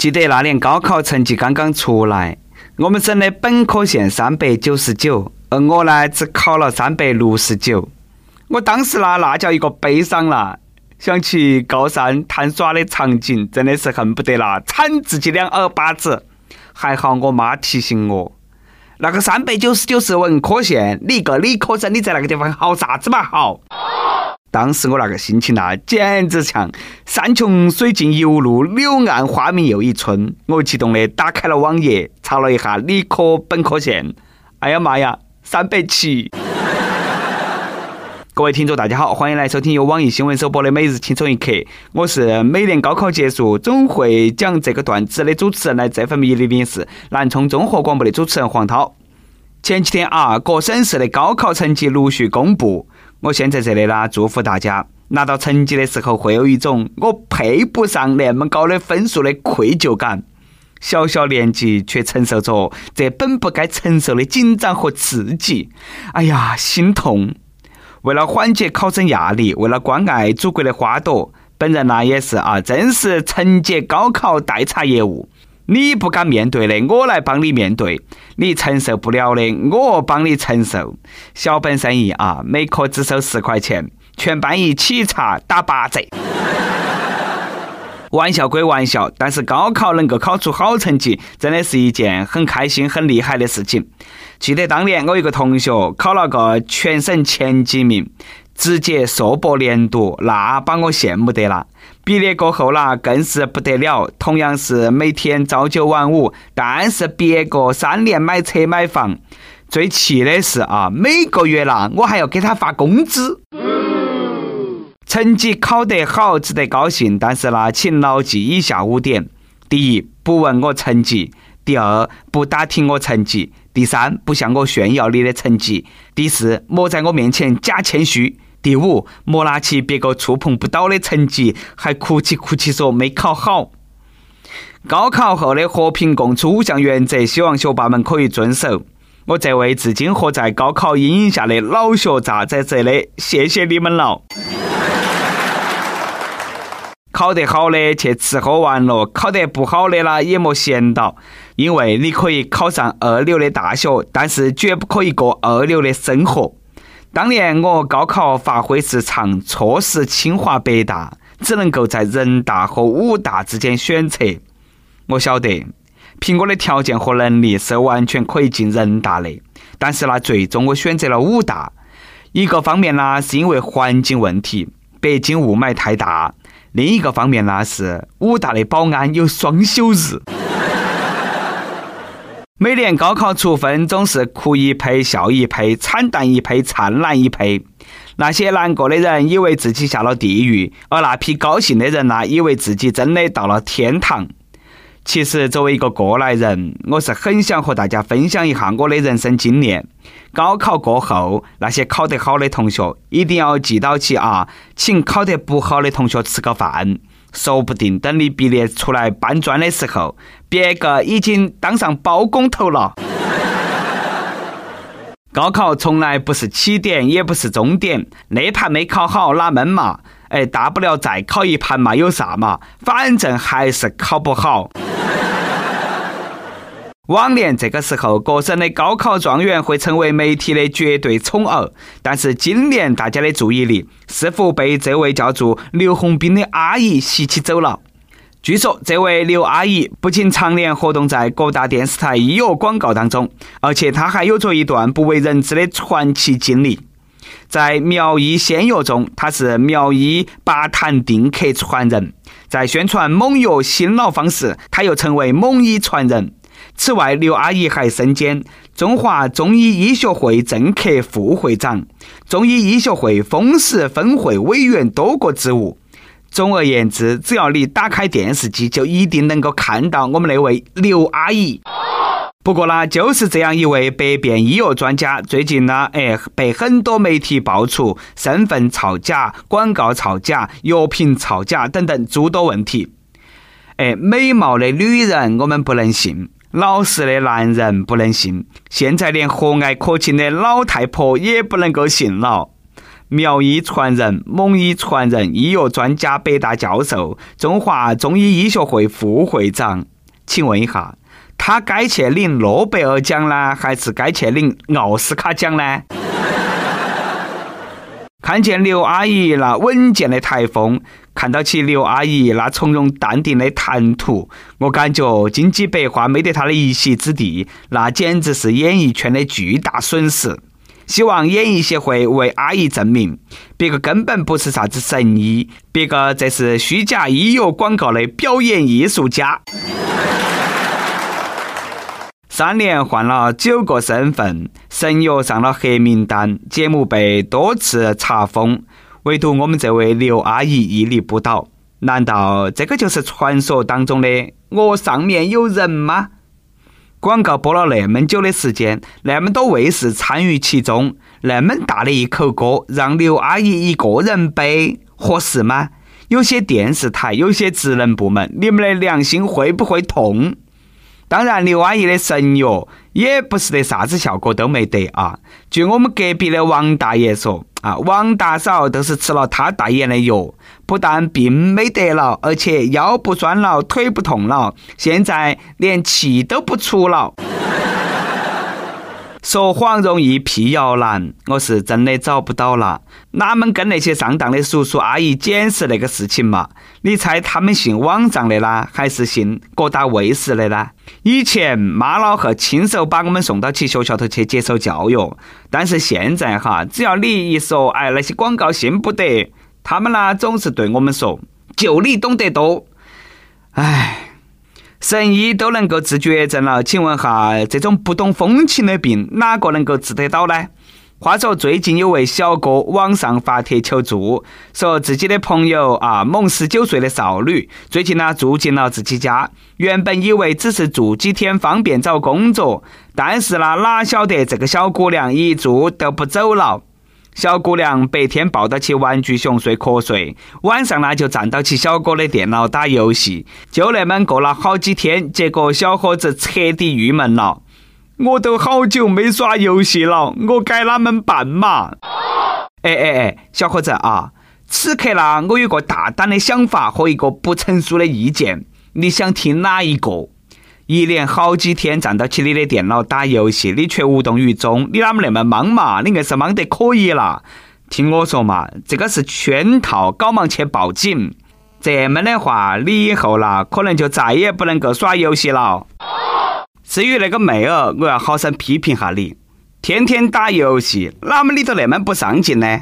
记得那年高考成绩刚刚出来，我们省的本科线三百九十九，而我呢只考了三百六十九。我当时呢那叫一个悲伤啦，想起高三贪耍的场景，真的是恨不得啦铲自己两耳巴子。还好我妈提醒我，那个三百九十九是文科线，你一个理科生，你在那个地方好啥子嘛好？当时我那个心情呐，简直像山穷水尽疑无路，柳暗花明又一村。我激动的打开了网页，查了一下理科本科线。哎呀妈呀，三百七！各位听众，大家好，欢迎来收听由网易新闻首播的《每日轻松一刻》。我是每年高考结束总会讲这个段子的主持人，来这份迷离的是南充综合广播的主持人黄涛。前几天啊，各省市的高考成绩陆续公布。我先在这里啦，祝福大家拿到成绩的时候，会有一种我配不上那么高的分数的愧疚感。小小年纪却承受着这本不该承受的紧张和刺激，哎呀，心痛！为了缓解考生压力，为了关爱祖国的花朵，本人呢也是啊，真是承接高考代查业务。你不敢面对的，我来帮你面对；你承受不了的，我帮你承受。小本生意啊，每科只收十块钱，全班一起查打八折。玩笑归玩笑，但是高考能够考出好成绩，真的是一件很开心、很厉害的事情。记得当年我一个同学考了个全省前几名。直接硕博连读，那把我羡慕得了。毕业过后啦，更是不得了。同样是每天朝九晚五，但是别个三年买车买房，最气的是啊，每个月啦，我还要给他发工资。成绩考得好，值得高兴，但是呢，请牢记以下五点：第一，不问我成绩；第二，不打听我成绩；第三，不向我炫耀你的成绩；第四，莫在我面前假谦虚。第五，莫拿起别个触碰不到的成绩，还哭泣哭泣说没考好。高考后的和平共处五项原则，希望学霸们可以遵守。我这位至今活在高考阴影下的老学渣在这里，谢谢你们了。考得好的去吃喝玩乐，考得不好的啦也莫闲到，因为你可以考上二流的大学，但是绝不可以过二流的生活。当年我高考发挥失常，错失清华北大，只能够在人大和武大之间选择。我晓得，凭我的条件和能力是完全可以进人大的，但是呢，最终我选择了武大。一个方面呢，是因为环境问题，北京雾霾太大；另一个方面呢，是武大的保安有双休日。每年高考出分总是哭一呸笑一呸，惨淡一呸灿烂一呸。那些难过的人以为自己下了地狱，而那批高兴的人呢，以为自己真的到了天堂。其实作为一个过来人，我是很想和大家分享一下我的人生经验。高考过后，那些考得好的同学一定要记到起啊，请考得不好的同学吃个饭。说不定等你毕业出来搬砖的时候，别个已经当上包工头了。高考从来不是起点，也不是终点。那盘没考好，哪闷嘛？哎，大不了再考一盘嘛，有啥嘛？反正还是考不好。往年这个时候，各省的高考状元会成为媒体的绝对宠儿，但是今年大家的注意力似乎被这位叫做刘洪斌的阿姨吸起走了。据说，这位刘阿姨不仅常年活动在各大电视台医药广告当中，而且她还有着一段不为人知的传奇经历。在苗医仙药中，她是苗医八坛定客传人；在宣传蒙药新老方时，她又成为蒙医传人。此外，刘阿姨还身兼中华中医医学会政客副会长、中医医学会风湿分会委员多个职务。总而言之，只要你打开电视机，就一定能够看到我们那位刘阿姨。不过呢，就是这样一位百变医药专家，最近呢，哎，被很多媒体爆出身份造假、广告造假、药品造假等等诸多问题。哎，美貌的女人我们不能信。老实的男人不能信，现在连和蔼可亲的老太婆也不能够信了。苗医传人、蒙医传人、医药专家、北大教授、中华中医医学会副会长。请问一下，他该去领诺贝尔奖呢，还是该去领奥斯卡奖呢？看见刘阿姨那稳健的台风，看到起刘阿姨那从容淡定的谈吐，我感觉金鸡百花没得她的一席之地，那简直是演艺圈的巨大损失。希望演艺协会为阿姨证明，别个根本不是啥子神医，别个这是虚假医药广告的表演艺术家。三年换了九个身份，神药上了黑名单，节目被多次查封，唯独我们这位刘阿姨屹立不倒。难道这个就是传说当中的我上面有人吗？广告播了那么久的时间，那么多卫视参与其中，那么大的一口锅让刘阿姨一个人背，合适吗？有些电视台，有些职能部门，你们的良心会不会痛？当然，刘阿姨的神药也不是得啥子效果都没得啊。据我们隔壁的王大爷说，啊，王大嫂都是吃了他代言的药，不但病没得了，而且腰不酸了，腿不痛了，现在连气都不出了。说谎容易，辟谣难。我是真的找不到了，哪们跟那些上当的叔叔阿姨解释那个事情嘛？你猜他们信网上的啦，还是信各大卫视的呢？以前妈老汉亲手把我们送到起学校头去接受教育，但是现在哈，只要你一说，哎，那些广告信不得，他们呢总是对我们说，就你懂得多，唉。神医都能够治绝症了，请问哈，这种不懂风情的病，哪个能够治得到呢？话说最近有位小哥网上发帖求助，说自己的朋友啊，某十九岁的少女，最近呢住进了自己家，原本以为只是住几天方便找工作，但是呢哪晓得这个小姑娘一住都不走了。小姑娘白天抱到起玩具熊睡瞌睡，晚上呢就站到起小哥的电脑打游戏，就那么过了好几天，结果小伙子彻底郁闷了。我都好久没耍游戏了，我该哪门办嘛？哎哎哎，小伙子啊，此刻呢，我有个大胆的想法和一个不成熟的意见，你想听哪一个？一连好几天站到起你的电脑打游戏，你却无动于衷，你哪么那么莽嘛？你硬是莽得可以啦！听我说嘛，这个是圈套，搞忙去报警。这么的话，你以后啦，可能就再也不能够耍游戏了。至于那个妹儿，我要好生批评下你，天天打游戏，哪么你都那么不上进呢？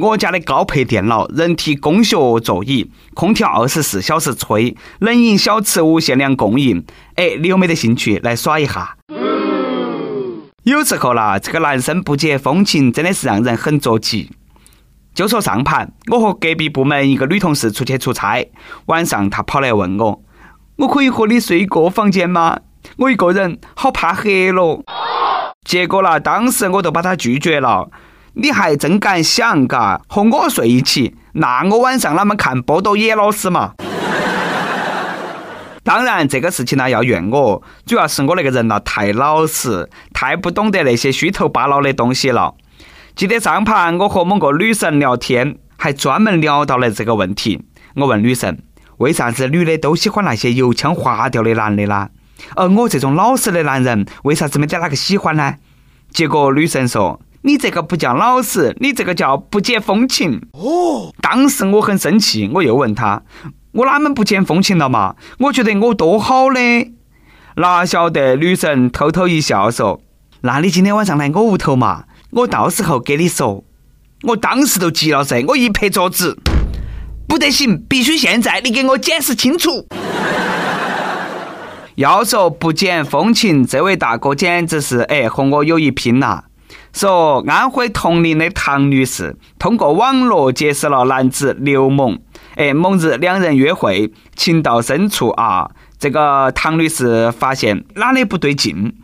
我家的高配电脑，人体工学座椅，空调二十四小时吹，冷饮小吃无限量供应。哎，你有没得兴趣来耍一下？有时候啦，这个男生不解风情，真的是让人很着急。就说上盘，我和隔壁部门一个女同事出去出差，晚上她跑来问我：“我可以和你睡一个房间吗？我一个人好怕黑咯。”结果啦，当时我都把她拒绝了。你还真敢想嘎，和我睡一起，那我晚上啷么看波多野老师嘛？当然，这个事情呢要怨我，主要是我那个人呢太老实，太不懂得那些虚头巴脑的东西了。记得上盘我和某个女神聊天，还专门聊到了这个问题。我问女神，为啥子女的都喜欢那些油腔滑调的男的啦？而我这种老实的男人，为啥子没得哪个喜欢呢？结果女神说。你这个不叫老实，你这个叫不解风情。哦，当时我很生气，我又问他，我哪门不解风情了嘛？我觉得我多好嘞。哪晓得女神偷偷一笑说：“那你今天晚上来我屋头嘛，我到时候给你说。”我当时都急了噻，我一拍桌子，不得行，必须现在你给我解释清楚。要说不解风情，这位大哥简直是哎和我有一拼呐。说安徽铜陵的唐女士通过网络结识了男子刘某，哎，某日两人约会，情到深处啊，这个唐女士发现哪里不对劲？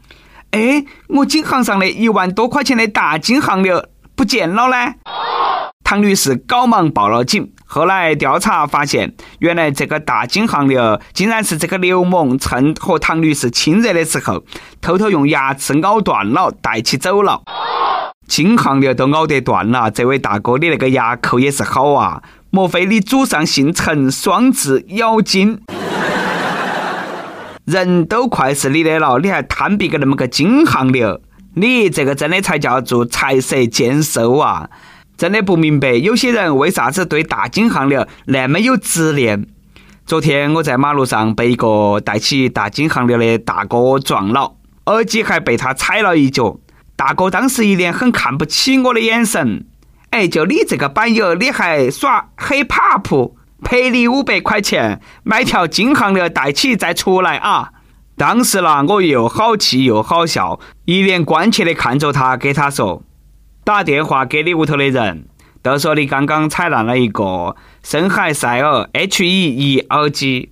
哎，我金行上的一万多块钱的大金项链不见了呢？唐女士赶忙报了警。后来调查发现，原来这个大金项链竟然是这个刘某趁和唐女士亲热的时候，偷偷用牙齿咬断了，带起走了。金项链都咬得断了，这位大哥，你那个牙口也是好啊！莫非你祖上姓陈，双字咬金？人都快是你的了，你还贪别个那么个金项链？你这个真的才叫做财色兼收啊！真的不明白，有些人为啥子对大金项链那么有执念？昨天我在马路上被一个戴起大金项链的大哥撞了，耳机还被他踩了一脚。大哥当时一脸很看不起我的眼神。哎，就你这个板友，你还耍黑怕铺？赔你五百块钱，买条金项链戴起再出来啊！当时呢，我又好气又好笑，一脸关切的看着他，给他说。打电话给你屋头的人，都说你刚刚踩烂了一个深海赛尔 H E E 耳机。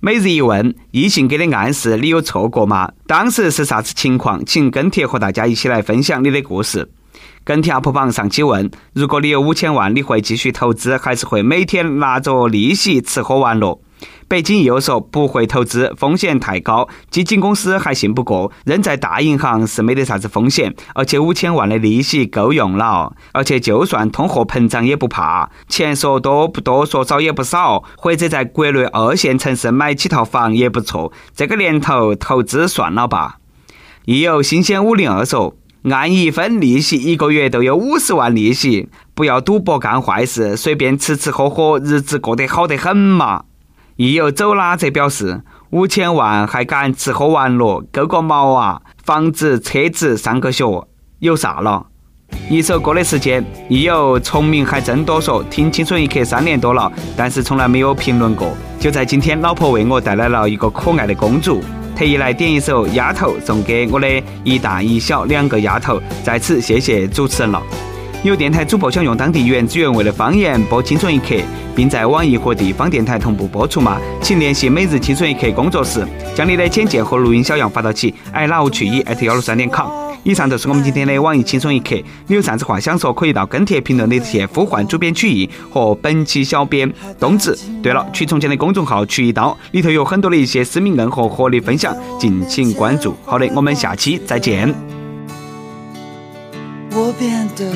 每日一问，异性给的暗示，你有错过吗？当时是啥子情况？请跟帖和大家一起来分享你的故事。跟帖 UP 榜上期问：如果你有五千万，你会继续投资，还是会每天拿着利息吃喝玩乐？北京又说不会投资，风险太高，基金公司还信不过，扔在大银行是没得啥子风险，而且五千万的利息够用了，而且就算通货膨胀也不怕，钱说多不多，说少也不少，或者在国内二线城市买几套房也不错，这个年头投资算了吧。亦有新鲜五零二说，按一分利息一个月都有五十万利息，不要赌博干坏事，随便吃吃喝喝，日子过得好得很嘛。亦有走啦则表示，五千万还敢吃喝玩乐，够个毛啊！房子、车子、上个学，有啥了？一首歌的时间，亦有崇明还真多说，听青春一刻三年多了，但是从来没有评论过。就在今天，老婆为我带来了一个可爱的公主，特意来点一首《丫头》送给我的一大一小两个丫头，在此谢谢主持人了。有电台主播想用当地原汁原味的方言播《青春一刻》，并在网易和地方电台同步播出吗？请联系每日青春一刻工作室，将你的简介和录音小样发到其 i love 去一 at 幺六三点 com。以上就是我们今天的网易青春一刻。你有啥子话想说，可以到跟帖评论里线呼唤主编曲艺和本期小编冬子。对了，曲从前的公众号曲一刀里头有很多的一些私密硬和活力分享，敬请关注。好的，我们下期再见。变得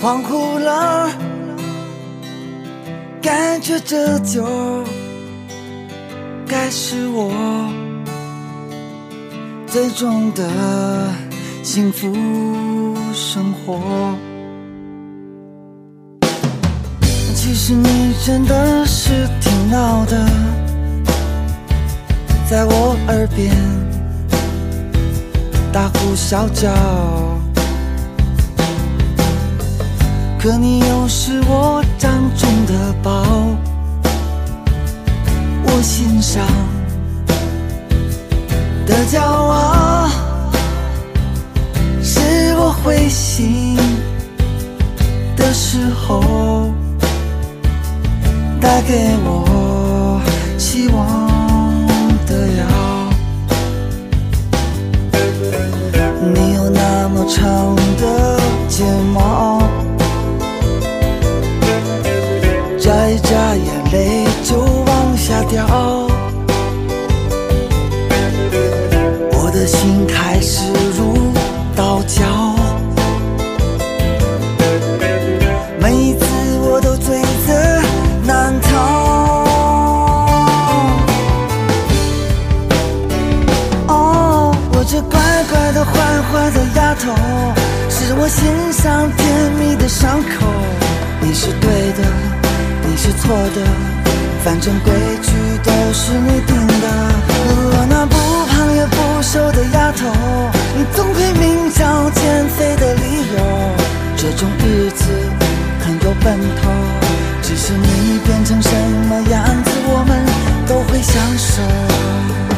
恍惚了，感觉这就该是我最终的幸福生活。其实你真的是挺闹的，在我耳边。大呼小叫，可你又是我掌中的宝，我心上的骄傲，是我灰心的时候带给我希望。长的睫毛，甜蜜的伤口。你是对的，你是错的，反正规矩都是你定的。我那不胖也不瘦的丫头，你总会明找减肥的理由。这种日子很有奔头，只是你变成什么样子，我们都会享受。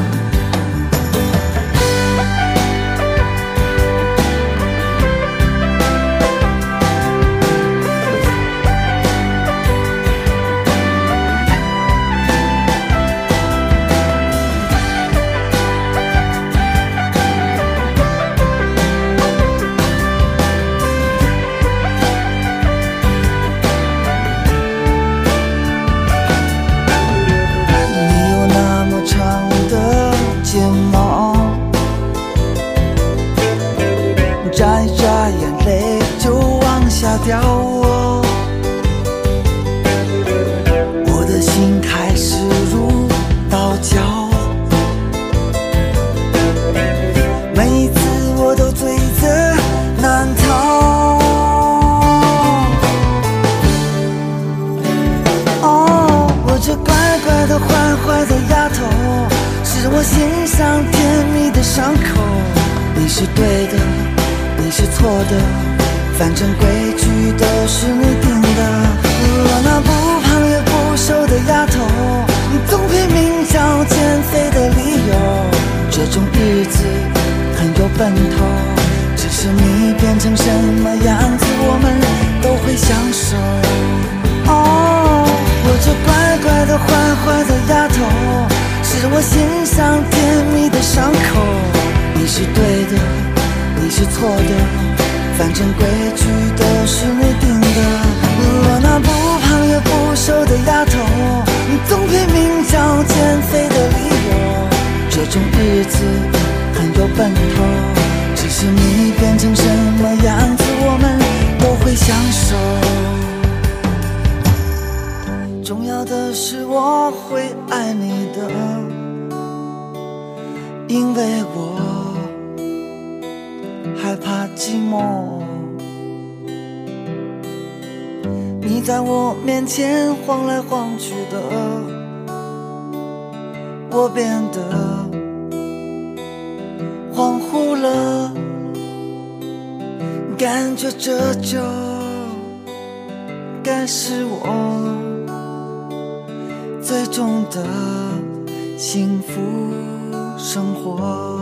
奔头，只是你变成什么样子，我们都会相守。哦，我这乖乖的坏坏的丫头，是我心上甜蜜的伤口。你是对的，你是错的，反正规矩都是你定的。我那不胖也不瘦的丫头，你总拼命找减肥的理由。这种日子有奔头，只是你变成什么样子，我们都会相守。重要的是我会爱你的，因为我害怕寂寞。你在我面前晃来晃去的，我变得感觉这就该是我。最终的幸福生活。